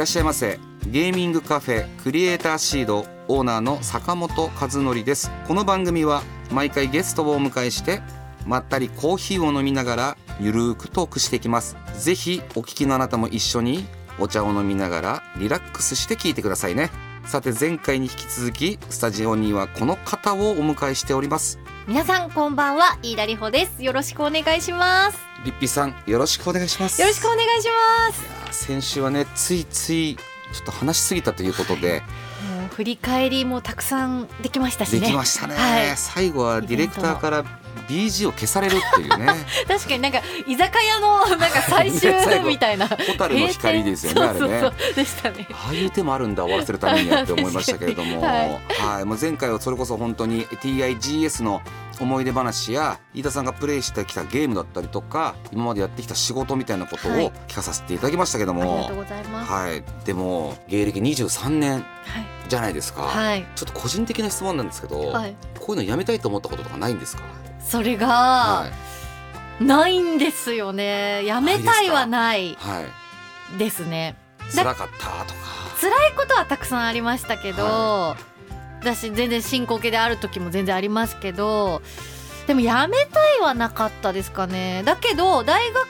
らっしゃいませ。ゲーミングカフェクリエイターシードオーナーの坂本和則です。この番組は毎回ゲストをお迎えしてまったりコーヒーを飲みながらゆるーくトークしていきます。ぜひお聞きのあなたも一緒にお茶を飲みながらリラックスして聞いてくださいね。さて前回に引き続きスタジオにはこの方をお迎えしております。皆さんこんばんは飯田里穂です。よろしくお願いします。リッピーさんよろしくお願いします。よろしくお願いします先週はねついついちょっと話しすぎたということで、もう振り返りもたくさんできましたしね。できましたね、はい。最後はディレクターから BG を消されるっていうね。確かになんか居酒屋のなんか最終みたいな。蛍の光ですよねあれね。ああいう手もあるんだ終わらせるためにはって思いましたけれども、は はい。い、もう前回はそれこそ本当に TIGS の思い出話や飯田さんがプレイしてきたゲームだったりとか今までやってきた仕事みたいなことをはい。聞かさせていただきましたけどありがも、とうございます。はい、でも芸歴23年じゃないですか、はい。ちょっと個人的な質問なんですけど、はい。こういうのやめたいと思ったこととかないんですか、それはがい。ないんですよね。やめたいはないはい、ですね。辛かったとか。辛いことはたくさんありましたけど、は私全然進行形である時も全然ありますけどでもやめたいはなかったですかね。だけど大学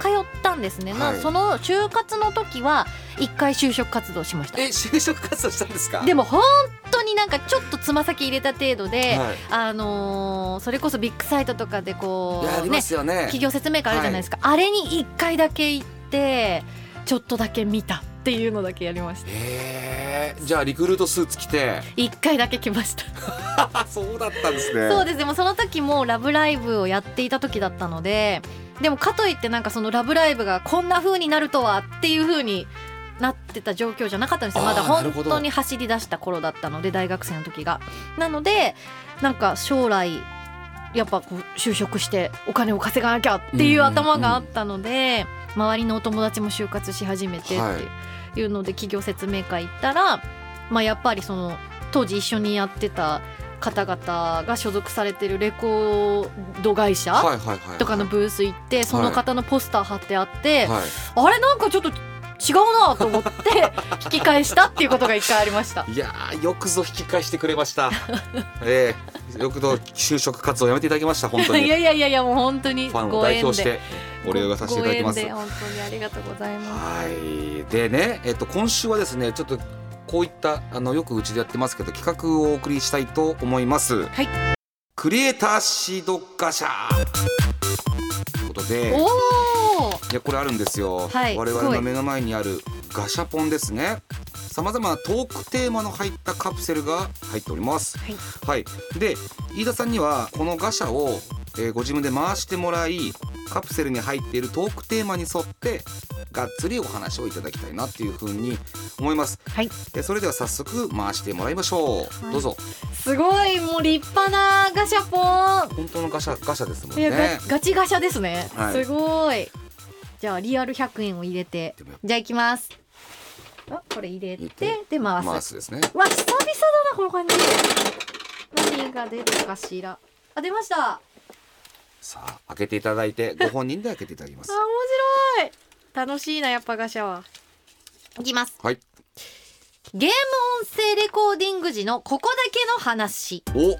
通ったんですね、なはい。その就活の時は一回就職活動しました。え就職活動したんですか？でも本当になんかちょっとつま先入れた程度で、はい。あのーそれこそビッグサイトとかでこうねますよね。企業説明会あるじゃないですか、あれに一回だけ行ってちょっとだけ見たっていうのだけやりました。へえじゃあリクルートスーツ着て。一回だけ来ました。あ そうだったんですね。そうです。でもその時も「ラブライブ!」をやっていた時だったのででもかといってなんかその「ラブライブ!」がこんな風になるとはっていう風になってた状況じゃなかったんですよ。まだ本当に走り出した頃だったので大学生の時が。なのでなんか将来やっぱこう就職してお金を稼がなきゃっていう頭があったので、周りのお友達も就活し始めてっていうので企業説明会行ったら、まあ、やっぱりその当時一緒にやってた方々が所属されてるレコード会社とかのブース行ってその方のポスター貼ってあって、はい。あれなんかちょっと違うなと思って 引き返したっていうことが一回ありました。いやーよくぞ引き返してくれました。ええよくぞ就職活動やめていただきました本当に。いやいやいやいやもう本当に。ファンを代表してお礼をさせていただきます。本当にありがとうございます。はい。でね、えっと、今週はですねちょっとこういったあのよくうちでやってますけど企画をお送りしたいと思います。はい。クリエイターシードガシャということでおおいやこれあるんですよ、はい。我々の目の前にあるガシャポンですね。さまざまなトークテーマの入ったカプセルが入っております。はい。はい。で飯田さんにはこのガシャを、えーご自分で回してもらいカプセルに入っているトークテーマに沿ってがっつりお話をいただきたいなっていうふうに思います。はい。でそれでは早速回してもらいましょう、い。どうぞ。すごいもう立派なガシャポン。本当のガシャガシャですもんね。ガガチガシャですね、はい。すごいじゃあリアル100円を入れて。じゃあいきます。あこれ入れて。で回す。回すですね。わ久々だなこの感じ。何が出るかしら。あ出ました。あさあ開けていただいてご本人で開けていただきます。面白い。楽しいなやっぱガシャは。いきます。はい。ゲーム音声レコーディング時のここだけの話。お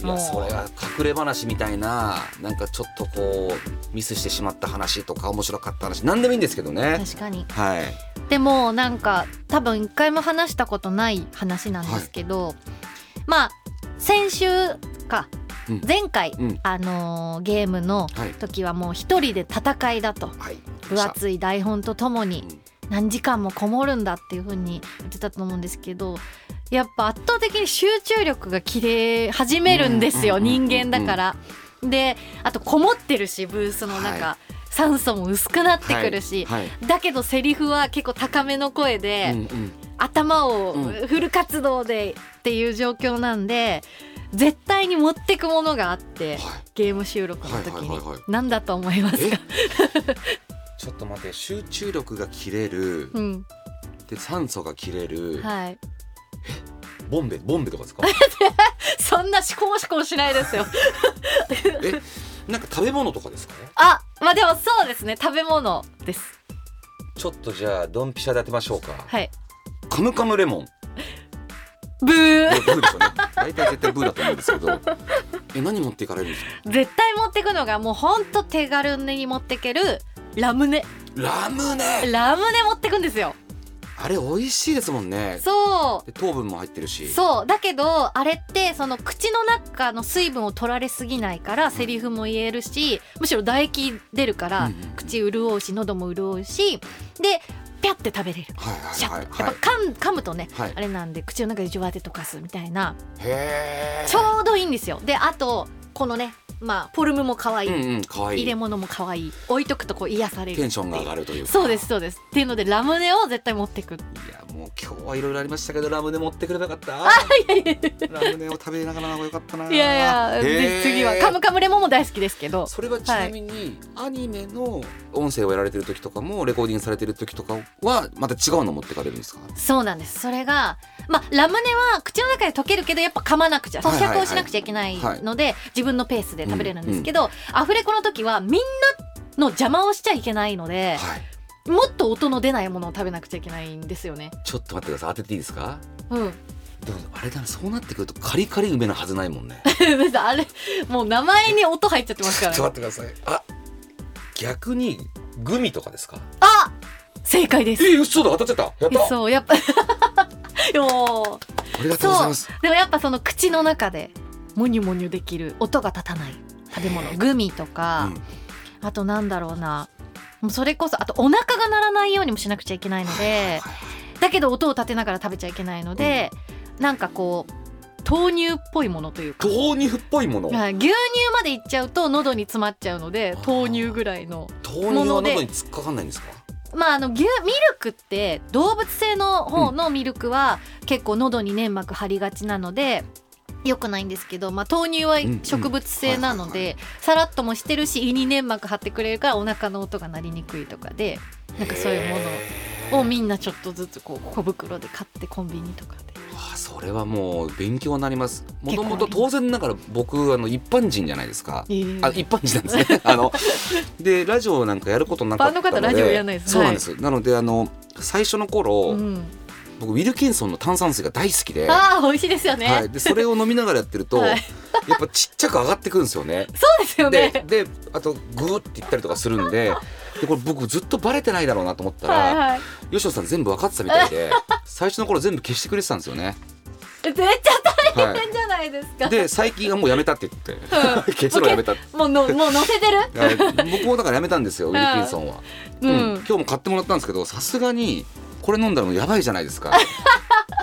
いやそれは隠れ話みたいななんかちょっとこうミスしてしまった話とか面白かった話何でもいいんですけどね。確かに。はい。でもなんか多分一回も話したことない話なんですけど、まあ先週か、うん。前回、うん。あのーゲームのはい。時はもう一人で戦いだと。はい。分厚い台本とともにうん。何時間もこもるんだっていう風に言ってたと思うんですけどやっぱ圧倒的に集中力が切れ始めるんですよ人間だから。であとこもってるしブースの中、は酸素も薄くなってくるし、はい。だけどセリフは結構高めの声で、うんうん。頭をうんフル活動でっていう状況なんで絶対に持ってくものがあってはい。ゲーム収録の時に。はいはいはいはい。何だと思いますえ？か、ちょっと待って集中力が切れる。うん。で酸素が切れる。はい、ボンベボンベとかですか？そんな思考思考しないですよ。えなんか食べ物とかですか？あまあでもそうですね。食べ物です。ちょっとじゃあドンピシャで当てましょうか。はい。カムカムレモン。ブー。ブーですよね。大体絶対ブーだと思うんですけど。え何持っていかれるんですか？絶対持ってくのがもうほんと手軽に持ってけるラムネ。ラムネ。ラムネ持ってくんですよあれ美味しいですもんね。そう。で糖分も入ってるし。そう。だけどあれってその口の中の水分を取られすぎないからセリフも言えるしむしろ唾液出るから口潤うし喉も潤うしでピャって食べれる。はいはいはいやっぱ噛む噛むとねはい。あれなんで口の中でジュワって溶かすみたいな。へえちょうどいいんですよ。であとこのねまあフォルムも可愛い、うんうん可愛い。入れ物も可愛い。置いとくとこう癒されるテンションが上がるというか。そうですそうです。っていうのでラムネを絶対持ってく。いやもう今日はいろいろありましたけどラムネ持ってくれなかった？ラムネを食べながらよかったな。いいやいやで次はカムカムレモンも大好きですけど。それはちなみに、アニメの音声をやられてる時とかもレコーディングされてる時とかはまた違うの持ってかれるんですか？そうなんです。それがまあラムネは口の中で溶けるけどやっぱ噛まなくちゃ咀嚼をしなくちゃいけないので、自分のペースで食べれるんですけど、アフレコの時はみんなの邪魔をしちゃいけないのではい。もっと音の出ないものを食べなくちゃいけないんですよね。ちょっと待ってください。当てていいですか？うん、でもあれだなそうなってくるとカリカリ梅のはずないもんね。あれもう名前に音入っちゃってますからちょっね。と待ってください。あ逆にグミとかですか？あ正解です。え嘘だ当たっちゃった。やった。そうやっぱよありがとうございます。でもやっぱその口の中でモニュモニュできる音が立たない。食べ物。グミとか、あとなんだろうな。もうそれこそあとお腹が鳴らないようにもしなくちゃいけないのでだけど音を立てながら食べちゃいけないので、なんかこう豆乳っぽいものというか。豆乳っぽいもの？はい。牛乳までいっちゃうと喉に詰まっちゃうので豆乳ぐらいの豆乳は喉に突っかかんないんですか？まああの牛ミルクって動物性の方のミルクは結構喉に粘膜張りがちなので良くないんですけど、まあ、豆乳は植物性なのでさらっともしてるし胃に粘膜張ってくれるからお腹の音が鳴りにくいとかでなんかそういうものをみんなちょっとずつこう小袋で買ってコンビニとかで。あそれはもう勉強になります。もともと当然ながら僕あの一般人じゃないですか。えーあ一般人なんですね。あのでラジオなんかやることなかったので。一般の方ラジオやらないですそうなんです、なのであの最初の頃、うん、僕ウィルキンソンの炭酸水が大好きで,、ああ美味しいですよね、はい、でそれを飲みながらやってると、はい。やっぱちっちゃく上がってくるんですよね。そうですよね。でであとグーっていったりとかするんで。でこれ僕ずっとバレてないだろうなと思ったら、はいはい。吉野さん全部分かってたみたいで最初の頃全部消してくれてたんですよね。めっちゃ大は変じゃないですか、い、で最近はもうやめたって言って。結論やめたもうのもう乗せてる？はい。僕もだからやめたんですよウィルキンソンは、うん、うん。今日も買ってもらったんですけどさすがにこれ飲んだらもうやばいじゃないですか。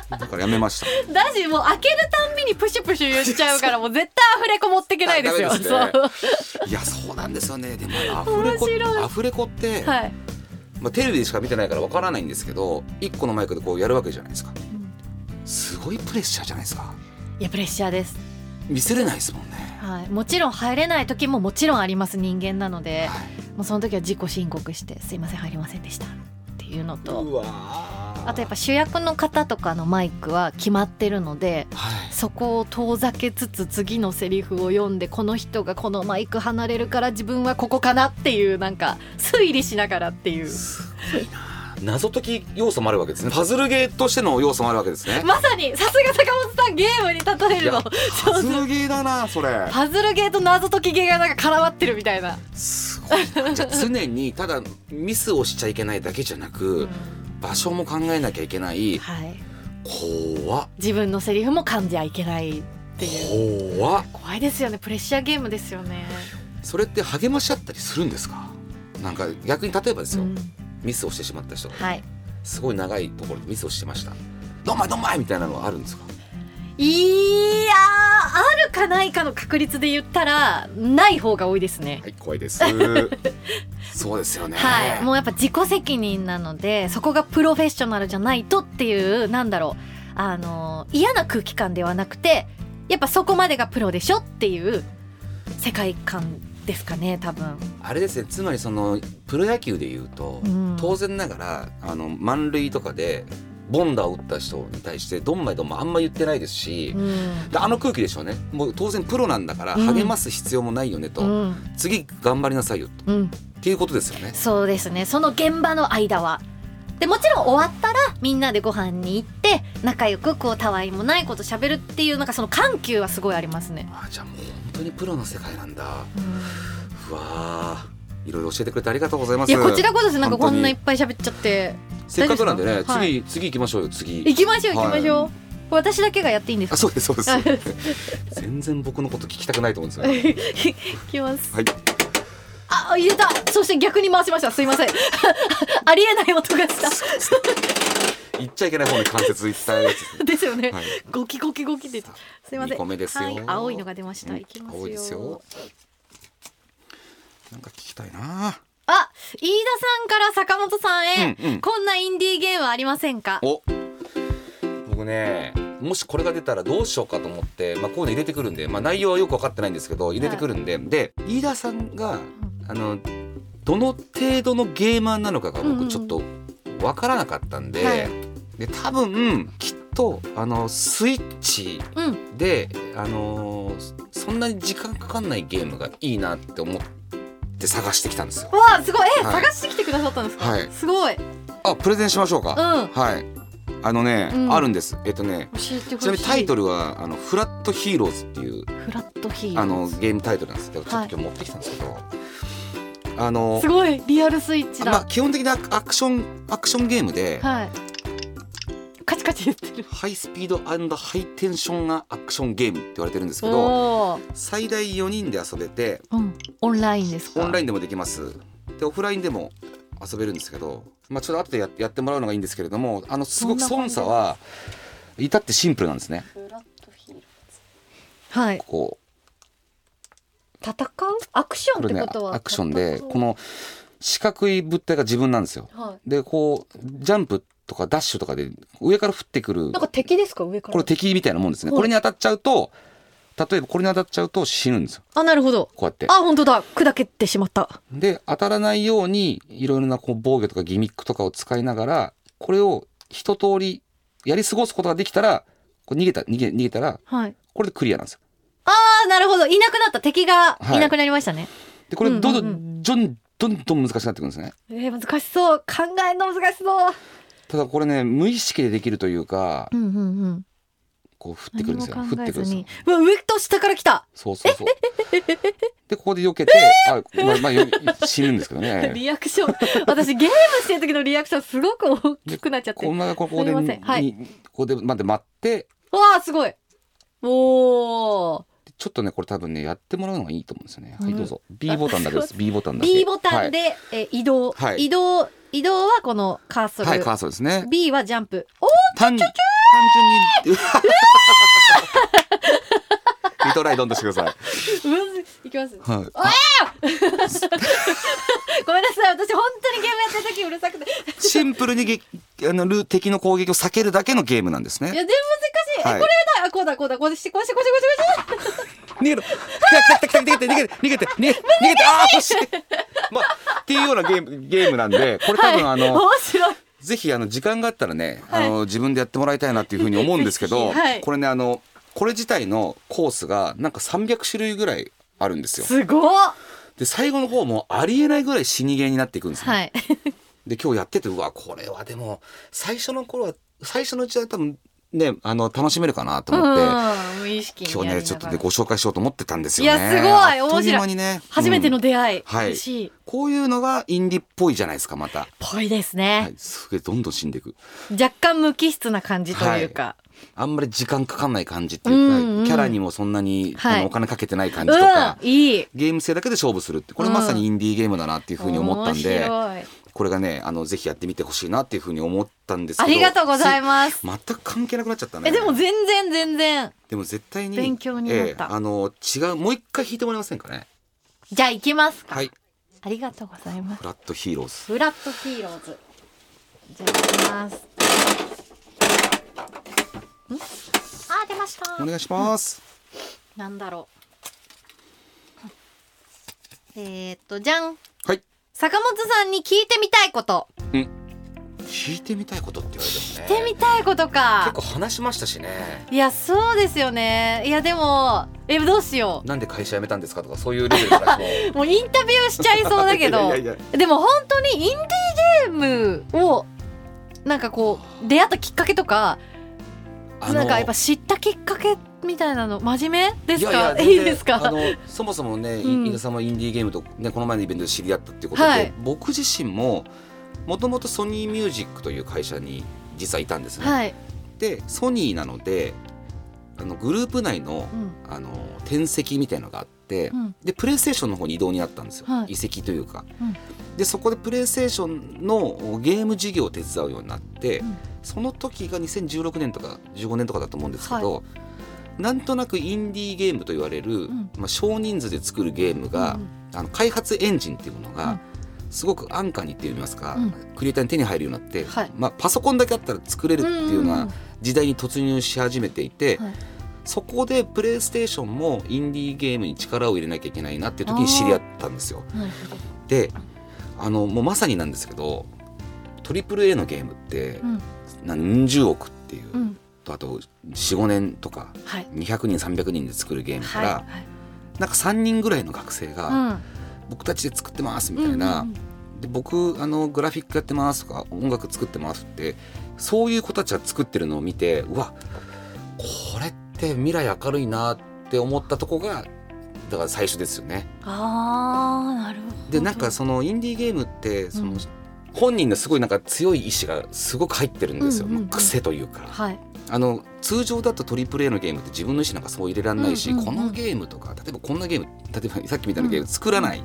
だからやめました。だしもう開けるたんびにプシュプシュ言っちゃうからもう絶対アフレコ持ってけないですよ。すそう。いやそうなんですよね。でもアフレコアフレコって、はい。まあ、テレビでしか見てないからわからないんですけど一個のマイクでこうやるわけじゃないですかすごいプレッシャーじゃないですか。いやプレッシャーです。見せれないですもんね、はい。もちろん入れない時ももちろんあります人間なので、はい。もうその時は自己申告してすいません入りませんでした。っていうのと、あとやっぱ主役の方とかのマイクは決まってるので。はい。そこを遠ざけつつ次のセリフを読んでこの人がこのマイク離れるから自分はここかなっていうなんか推理しながらっていう。すごいな謎解き要素もあるわけですね。パズルゲーとしての要素もあるわけですね。まさにさすが坂本さんゲームに例えるの。パズルゲーだなそれ。パズルゲーと謎解きゲーがなんか絡まってるみたいな、すごい。なじゃあ常にただミスをしちゃいけないだけじゃなく、場所も考えなきゃいけない。はい、怖っ。自分のセリフも噛んじゃいけないっていう。怖っ。怖いですよね。プレッシャーゲームですよね、それって励まし合ったりするんですか？なんか逆に例えばですよ、うん、ミスをしてしまった人。がはい。すごい長いところでミスをしてました「どんまいどんまい!」みたいなのはあるんですか？いやーあるかないかの確率で言ったらない方が多いですね。はい怖いです。そうですよね。はい、もうやっぱ自己責任なのでそこがプロフェッショナルじゃないとっていうなんだろう。あの嫌な空気感ではなくてやっぱそこまでがプロでしょっていう世界観ですかね多分。あれですねつまりそのプロ野球でいうと、うん。当然ながらあの満塁とかでボンダーを打った人に対してどんまいどんまいあんま言ってないですし、うん。であの空気でしょうね。もう当然プロなんだからうん。励ます必要もないよねと、うん。次頑張りなさいよと。うん、っていうことですよね。そうですね。その現場の間は。でもちろん終わったらみんなでご飯に行って仲良くこうたわいもないこと喋るっていうなんかその緩急はすごいありますね。あじゃあもう本当にプロの世界なんだ。うん。うわーいろいろ教えてくれてありがとうございます。いやこちらこそです。なんかこんないっ本ぱい喋っちゃって。せっかくなんでね、大丈夫ですか？次次行きましょうよ次。行きましょう行きましょう、はい。私だけがやっていいんですか？あそうですそうです。あ。全然僕のこと聞きたくないと思うんですよ、ね。行きます。はい。あ入れた。そして逆に回しました。すいません。ありえない音がした言っちゃいけない方に関節いったやつ。ですよね、はい。ゴキゴキゴキって。すいません。二個目ですよ。はい。青いのが出ました、うんいきますよ。青いですよ。なんか聞きたいな。あ飯田さんから坂本さんへ、うんうん。こんなインディーゲームありませんか？お。僕ねもしこれが出たらどうしようかと思って、まあ、こういうの入れてくるんで、まあ、内容はよく分かってないんですけど入れてくるんで、で飯田さんがあのどの程度のゲーマーなのかがうんうん僕ちょっと分からなかったんで,、はいで多分きっとあのスイッチうん。で、あのそんなに時間かかんないゲームがいいなって思って探してきたんですよ。わあすごい。え、はい。探してきてくださったんですか、はい。すごい。あプレゼンしましょうか。うん。はい。あのね、うん。あるんです。えっとねちなみにタイトルはあのフラットヒーローズっていうフラットヒーローあのゲームタイトルなんですけど、ちょっと今日持ってきたんですけど、あのすごい。リアルスイッチだ、まあ基本的なアクションアクションゲームで、はいカチカチ言ってる。ハイスピードハイテンションなアクションゲームって言われてるんですけど、最大4人で遊べて、うん。オンラインですか？ンオンラインでもできます。でオフラインでも遊べるんですけど、まあちょっと後でややってもらうのがいいんですけれども、あのすごくそんな感じ？操作は至ってシンプルなんですね。はい。こう。戦う？アクションってことは？アクションでこの四角い物体が自分なんですよ。はでこうジャンプとかダッシュとかで上から降ってくる。いなんか敵ですか？上から。これ敵みたいなもんですね。はい。これに当たっちゃうと例えばこれに当たっちゃうと死ぬんですよ。あなるほど。こうやって。あ。本当だ。砕けてしまった。で当たらないようにいろいろなこう防御とかギミックとかを使いながらこれを一通りやり過ごすことができたらこう逃げた逃げ逃げたらはい。これでクリアなんですよ。あーなるほど。いなくなった敵がはい。いなくなりましたね、でこれどんどうんうんん。どんどんどん難しくなってくるんですね。えー、難しそう。考えるの難しそうただこれね無意識でできるというかうんうんうんこう降ってくるんですよ。降ってくるんですよに。うわ上と下から来たそうそうそう。でここで避けて、あまあまあよ死ぬんですけどね。リアクション私ゲームしてる時のリアクションすごく大きくなっちゃってこんなここではいにここでまで待ってわあすごいおーちょっとねこれ多分ねやってもらうのがいいと思うんですよね。はいうんどうぞ。B ボタンだけです。B ボタンだけ。B ボタンはいで、えー移動、はい移動移動はこのカーソル、はい、カーソルですね。B はジャンプ。お単単純に リトライどんどんしてください。いいきますはい。ごめんなさい私本当にゲー！ムやってる時うるさくていやシンプルにげあのル敵の攻撃を避けるだけのゲー！ムなんですね。でも難しい、はいえこれだあこうだこうだこうでしてこうしてこうしてこうしてこうして逃げろ。来た来た来た逃げて逃げて逃げて逃げて逃げてああ惜しい。まあっていうようなゲームゲームなんでこれ多分あの、面白い。ぜひあの時間があったらね、はい。あの自分でやってもらいたいなっていうふうに思うんですけど、これねあのこれ自体のコースがなんか300種類ぐらいあるんですよ。すごっ。で最後の方もありえないぐらい死にゲーになっていくんですね。はい。で今日やっててうわこれはでも最初の頃は最初のうちは多分ねあの楽しめるかなと思って。今日ねちょっとねご紹介しようと思ってたんですよね。いやすごい。面白い。ね。初めてのうん出会い、はい。こういうのがインディっぽいじゃないですかまた。ぽいですはねい、、すげえどんどん死んでいく。若干無機質な感じというか、あんまり時間かかんない感じっていうか、キャラにもそんなに、のお金かけてない感うんじとか、いい。ゲーム性だけで勝負するってこれまさにインディーゲームだなっていうふうに思ったんで、これがねあのぜひやってみてほしいなっていうふうに思ったんですけど。ありがとうございます。す全く関係なくなっちゃったね。えでも全然全然。でも絶対に勉強になった。ええあの違うもう一回弾いてもらえませんかね。じゃあ行きますか、はい。ありがとうございます。フラットヒーローズ。フラットヒーローズ。じゃあ行きます。ん？あ出ました。お願いします、なんだろう。えー、っとじゃん。はい坂本さんに聞いてみたいこと。聞いてみたいことって言われてもね。聞いてみたいこと結か構話しましたしね。いやそうですよね。いやでもえどうしよなんで会社辞めたんですかとかそういうレベルの話もう。もうインタビューしちゃいそうだけど。いやいやいやでも本当にインディーゲームをなんかこう出会ったきっかけとかなんかやっぱ知ったきっかけみたいなの真面目ですか？いいですか？あのそもそもね、うん。飯田さんもインディーゲームと、ね、この前のイベントで知り合ったっていうことで、はい。僕自身ももともとソニーミュージックという会社に実はいたんですね。はい、でソニーなのであのグループ内のうん。あの転籍みたいのがあって、うん。でプレイステーションの方に移動になったんですよ、はい。移籍というか。うん。でそこでプレイステーションのゲーム事業を手伝うようになって、うん。その時が2016年とか15年とかだと思うんですけど、なんとなくインディーゲームと言われる、ん。まあ、少人数で作るゲームが、あの開発エンジンっていうものうん。がすごく安価にって言いますか、うん。クリエイターに手に入るようになって、はい。まあ、パソコンだけあったら作れるっていうよううんうなん。時代に突入し始めていて、はい。そこでプレイステーションもインディーゲームに力を入れなきゃいけないなっていう時に知り合ったんですよ。であのもうまさになんですけど AAA のゲームってうん。何十億っていう、うんとあと45年とかはい。200人300人で作るゲームから、はいなんか3人ぐらいの学生が、はい僕たちで作ってますみたいな、うんうんで僕あのグラフィックやってますとか音楽作ってますってそういう子たちが作ってるのを見てうわこれって未来明るいなって思ったとこがだから最初ですよね。あーなるほど。でなんかそのインディーゲームってその、うん本人のすごいなんか強い意志がすごく入ってるんですよ、うんうんうん。まあ癖というか。はい。あの通常だとトリプル A のゲームって自分の意思なんかそう入れられないし、うんうん。うんこのゲームとか例えばこんなゲーム例えばさっきみたいなゲーム作らない、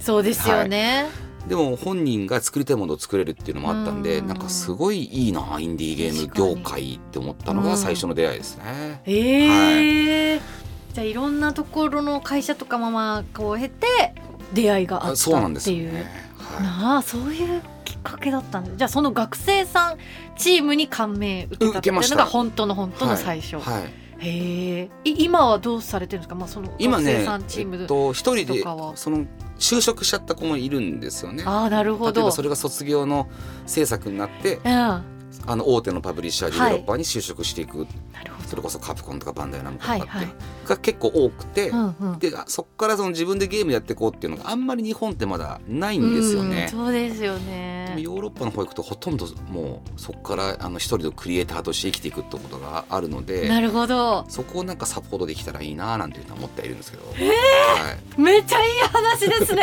そうですよね、でも本人が作りたいものを作れるっていうのもあったんで、うん。なんかすごいいいなインディーゲーム業界って思ったのが最初の出会いですね。ええじゃあいろんなところの会社とかままこう経て出会いがあったそうなんですっていう、よね。はい。なあそういうかけだったんですじゃあその学生さんチームに感銘受けたっていうの受けました。が本当の本当の最初、はい、へえ。い今はどうされてるんですか？まあその今ね学生さんチームで、えっと、一人でとかは。その就職しちゃった子もいるんですよね。ああなるほど。例えばそれが卒業の制作になってうん。なあの大手のパブリッシャーディベロッパーに就職していく、るほそれこそカプコンとかバンダイナムコとかって、はいはい。が結構多くて、どうんうん。であそこからその自分でゲームやっていこうっていうのがあんまり日本ってまだないんですよね。うん。そうですよでもねヨーロッパの方行くとほとんどもうそこからあの一人のクリエイターとして生きていくってことがあるのでなるほど。そこをなんかサポートできたらいいななんていうのは思ってはいるんですけど、はい、めっちゃいい話ですね。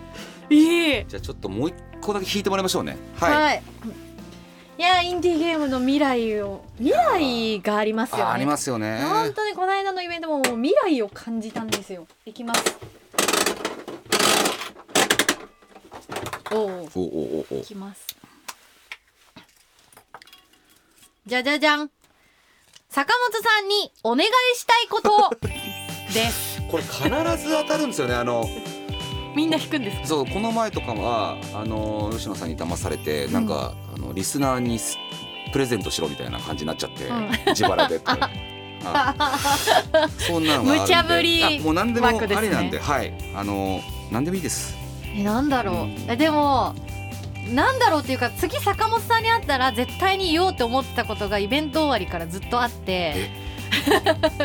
いい。じゃあちょっともう一個だけ弾いてもらいましょうね。はい、はい。いやインディーゲームの未来を未来がありますよね。あありますよね。本当にこの間のイベントももう未来を感じたんですよ。いきます。おお、おおおおいきます。じゃじゃじゃん。坂本さんにお願いしたいことです。これ必ず当たるんですよね。あのみんな弾くんですか？そうこの前とかはあの吉野さんに騙されてなんか、あのリスナーにすプレゼントしろみたいな感じになっちゃって、うん。自腹で。っ て。あそんなのが無茶ぶりあもう何でもありなんで、はい。あの何でもいいです。えなんだろう、うでもなんだろうっていうか次坂本さんに会ったら絶対に言おうって思ってたことがイベント終わりからずっとあって。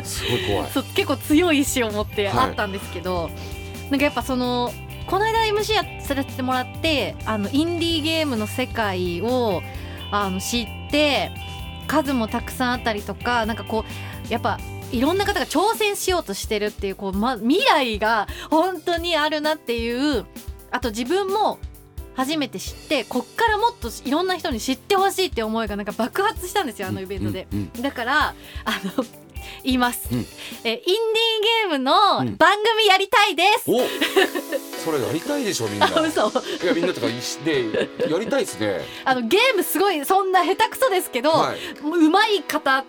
すごい怖い。そう結構強い意志を持ってはいあったんですけど、なんかやっぱそのこの間 MC やさせてもらってあのインディーゲームの世界をあの知って数もたくさんあったりとかなんかこうやっぱいろんな方が挑戦しようとしてるっていうこう、ま、未来が本当にあるなっていうあと自分も初めて知ってこっからもっといろんな人に知ってほしいって思いがなんか爆発したんですよあのイベントで。だからあの言います、うん。えインディーゲームのうん番組やりたいです、お。それやりたいでしょみんな。いやみんなとかでやりたいですね。あのゲームすごいそんな下手くそですけど、はい。もううまい方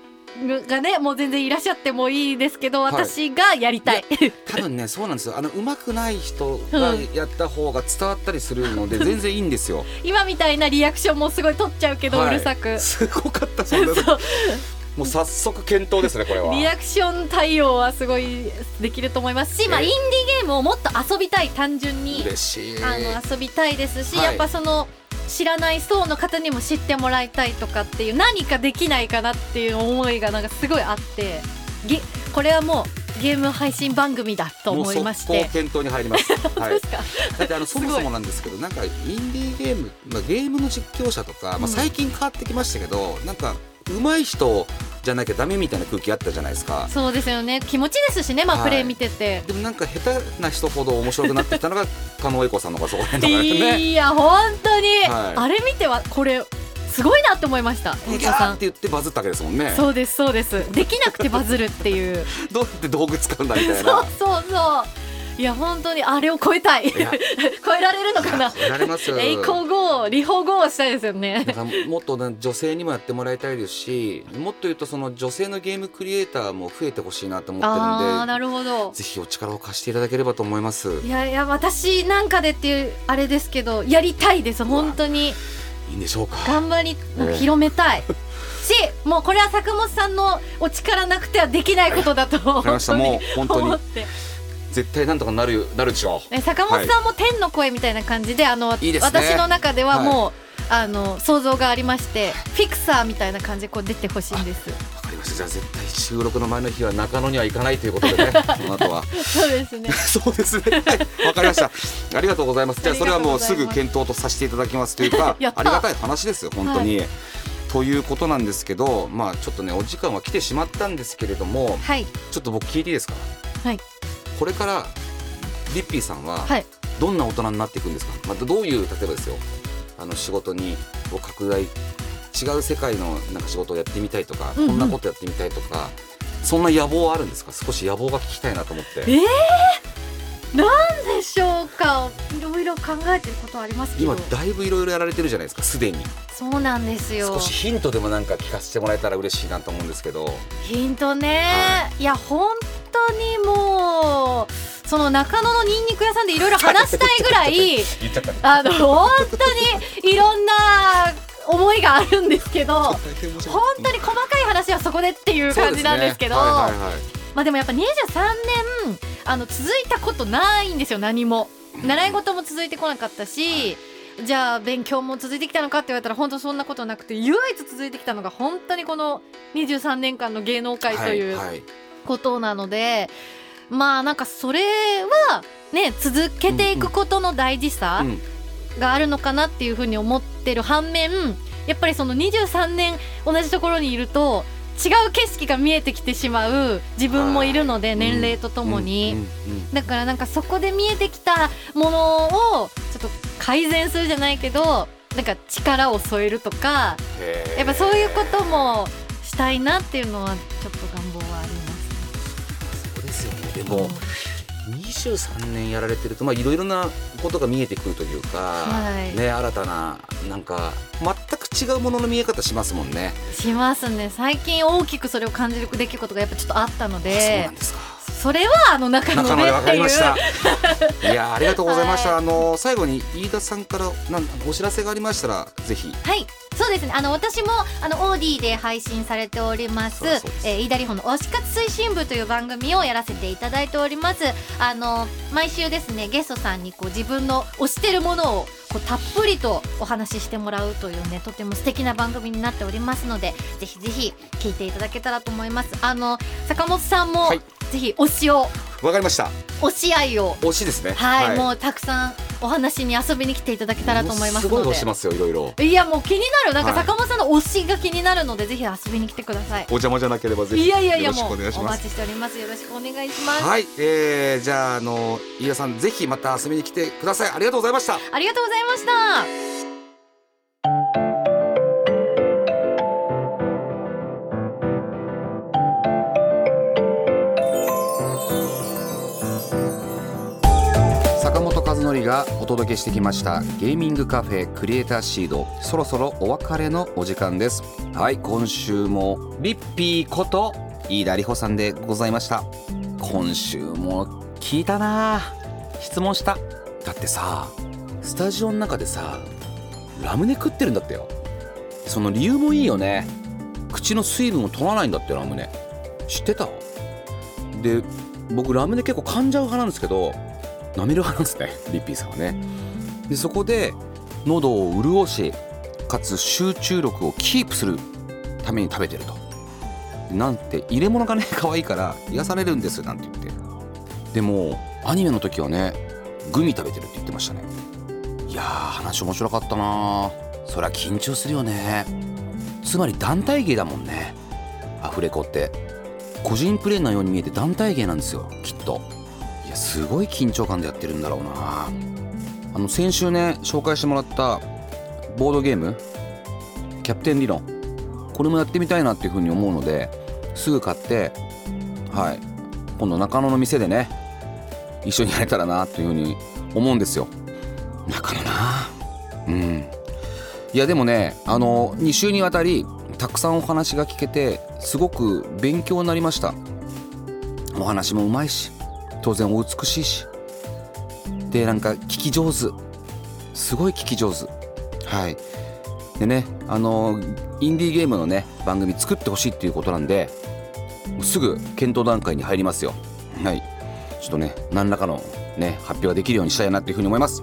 がねもう全然いらっしゃってもいいですけどはい。私がやりたい、多分ねそうなんですよ。あの上手くない人がやった方が伝わったりするので全然いいんですよ。今みたいなリアクションもすごい取っちゃうけど、はい。うるさく。すごかったそんな そうもう早速検討ですねこれは。リアクション対応はすごいできると思いますし、まあ、えインディーゲームをもっと遊びたい単純に嬉しい。あの遊びたいですし、はい。やっぱその知らない層の方にも知ってもらいたいとかっていう何かできないかなっていう思いがなんかすごいあってゲこれはもうゲーム配信番組だと思いまして。もう速攻。検討に入ります。はい。だってあのそもそもなんですけどなんかインディーゲーム、まあ、ゲームの実況者とか、まあ、うん。最近変わってきましたけど、なんか上手い人じゃなきゃダメみたいな空気あったじゃないですか。そうですよね気持ちですしね、まあ、はいプレイ見てて。でもなんか下手な人ほど面白くなってきたのが加納恵子さんのがそこら辺だからね。いや本当に、はいあれ見てはこれすごいなって思いましたギ太田さんって言ってバズったわけですもんね。そうですそうですできなくてバズるっていう どうやって道具使うんだみたいそうな。そうそういや本当にあれを超えたい。超えられるのかな？超えられます。よ。栄光号リホ号したいですよね。もっとね女性にもやってもらいたいですしもっと言うとその女性のゲームクリエイターも増えてほしいなと思ってるんでああなるほど。ぜひお力を貸していただければと思います。いやいや私なんかでっていうあれですけどやりたいです本当に。いいんでしょうか。頑張りな広めたい。しもうこれは坂本さんのお力なくてはできないことだと思って絶対なんとかなるなるでしょう。え坂本さんも天の声みたいな感じで、あのいいですね私の中ではもう、あの想像がありましてフィクサーみたいな感じでこう出てほしいんですわかりました。じゃあ絶対収録の前の日は中野には行かないということでね。その後は。そうですね そうですね。はいわかりました。ありがとうございます。じゃあそれはもうすぐ検討とさせていただきますというかありがたい話ですよ本当に。ということなんですけど、まあちょっとねお時間は来てしまったんですけれども、はいちょっと僕聞いていいですか？はいこれからリッピーさんははいどんな大人になっていくんですか？まあどういう例えばですよ。あの仕事にを拡大違う世界のなんか仕事をやってみたいとか、うんうんこんなことやってみたいとか。そんな野望はあるんですか？少し野望が聞きたいなと思って。えー、なんでしょうか？いろいろ考えてることありますけど今だいぶいろいろやられてるじゃないですかすでにそうなんですよ少しヒントでもなんか聞かせてもらえたら嬉しいなと思うんですけどヒントね、い、や本当にもうその中野のニンニク屋さんでいろいろ話したいぐらい あの本当にいろんな思いがあるんですけど 本当に細かい話はそこでっていう感じなんですけどはいはいはい。まあでもやっぱ23年あの続いたことないんですよ何も。習い事も続いてこなかったしじゃあ勉強も続いてきたのかって言われたら本当そんなことなくて唯一続いてきたのが本当にこの23年間の芸能界というはいはいことなので、まあなんかそれはね続けていくことの大事さうんがあるのかなっていうふうに思ってる反面やっぱりその23年同じところにいると違う景色が見えてきてしまう自分もいるのではい。年齢とともに、だからなんかそこで見えてきたものをちょっと改善するじゃないけどなんか力を添えるとかやっぱそういうこともしたいなっていうのはちょっと願望はあります。も23年やられてるとまあいろいろなことが見えてくるというか、はいね新たななんか全く違うものの見え方しますもんね。しますね最近大きくそれを感じる出来事がやっぱちょっとあったのあそうでなんですか。それはあの中野でわでっていうかりました。いやありがとうございました。はあの最後に飯田さんからなんお知らせがありましたらぜひ。はいそうですね。あの私もあのオーディで配信されております。えー、飯田里穂の推し活推進部という番組をやらせていただいております。あの毎週ですねゲストさんにこう自分の推してるものをこうたっぷりとお話ししてもらうというねとても素敵な番組になっておりますのでぜひぜひ聞いていただけたらと思います。あの坂本さんも、はいぜひ推しをわかりました。推し愛を推しですね。はい、もうたくさんお話に遊びに来ていただけたらと思いますすごいので推しますよいろいろ。いやもう気になるなんかはい坂本さんの推しが気になるのでぜひ遊びに来てください。お邪魔じゃなければぜひいやいやいやよろしもうくお願いしますお待。ちしております。よろしくお願いします。はい、えー、じゃああの飯田さんぜひまた遊びに来てください。ありがとうございました。ありがとうございました。がお届けしてきましたゲーミングカフェクリエイターシード。そろそろお別れのお時間です。はい今週もリッピーこと飯田里穂さんでございました。今週も聞いたな。質問した。だってさスタジオの中でさラムネ食ってるんだってよ。その理由もいいよね。口の水分を取らないんだってラムネ。知ってた？で僕ラムネ結構噛んじゃう派なんですけど舐める派なんですねリッピーさんはね。でそこで喉を潤しかつ集中力をキープするために食べてると。なんて入れ物がね可愛いから癒されるんですなんて言って。でもアニメの時はねグミ食べてるって言ってましたね。いやー話面白かったな。そりゃ緊張するよね。つまり団体芸だもんね。アフレコって。個人プレーのように見えて団体芸なんですよきっとやすごい緊張感でやってるんだろうな。あの先週ね紹介してもらったボードゲームキャプテン理論これもやってみたいなっていうふうに思うのですぐ買ってはい。今度中野の店でね一緒にやれたらなというふうに思うんですよ。中野な。うん。いやでもねあの2週にわたりたくさんお話が聞けてすごく勉強になりました。お話もうまいし。当然お美しいし。でなんか聞き上手。すごい聞き上手。はい。でねあのインディーゲームのね番組作ってほしいっていうことなんですぐ検討段階に入りますよ。はい。ちょっとね何らかのね発表ができるようにしたいなっていうふうに思います。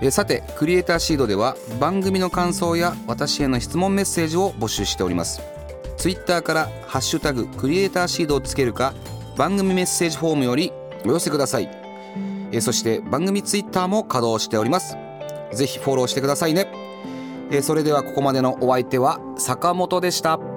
えさてクリエイターシードでは番組の感想や私への質問メッセージを募集しております。ツイッターから「ハッシュタグクリエイターシード」をつけるか番組メッセージフォームよりお寄せください。えそして番組ツイッターも稼働しております。ぜひフォローしてくださいね。えそれではここまでのお相手は坂本でした。